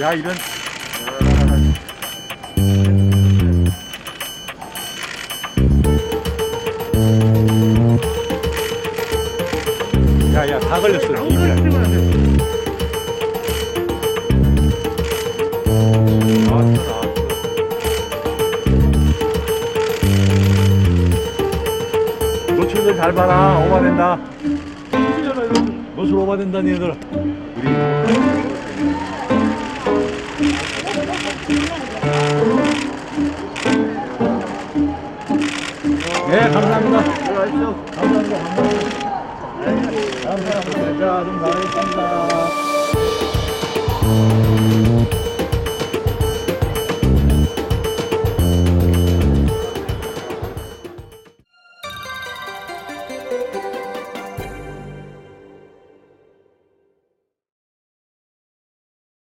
야 이런. 야야 다 걸렸어. 입이야 노출들 잘 봐라 오바된다 노출 오바된다니 얘들아 우리 네, 감사합니다. 감사합니다. 감사합니다. 감사합니다. 자, 좀 가겠습니다.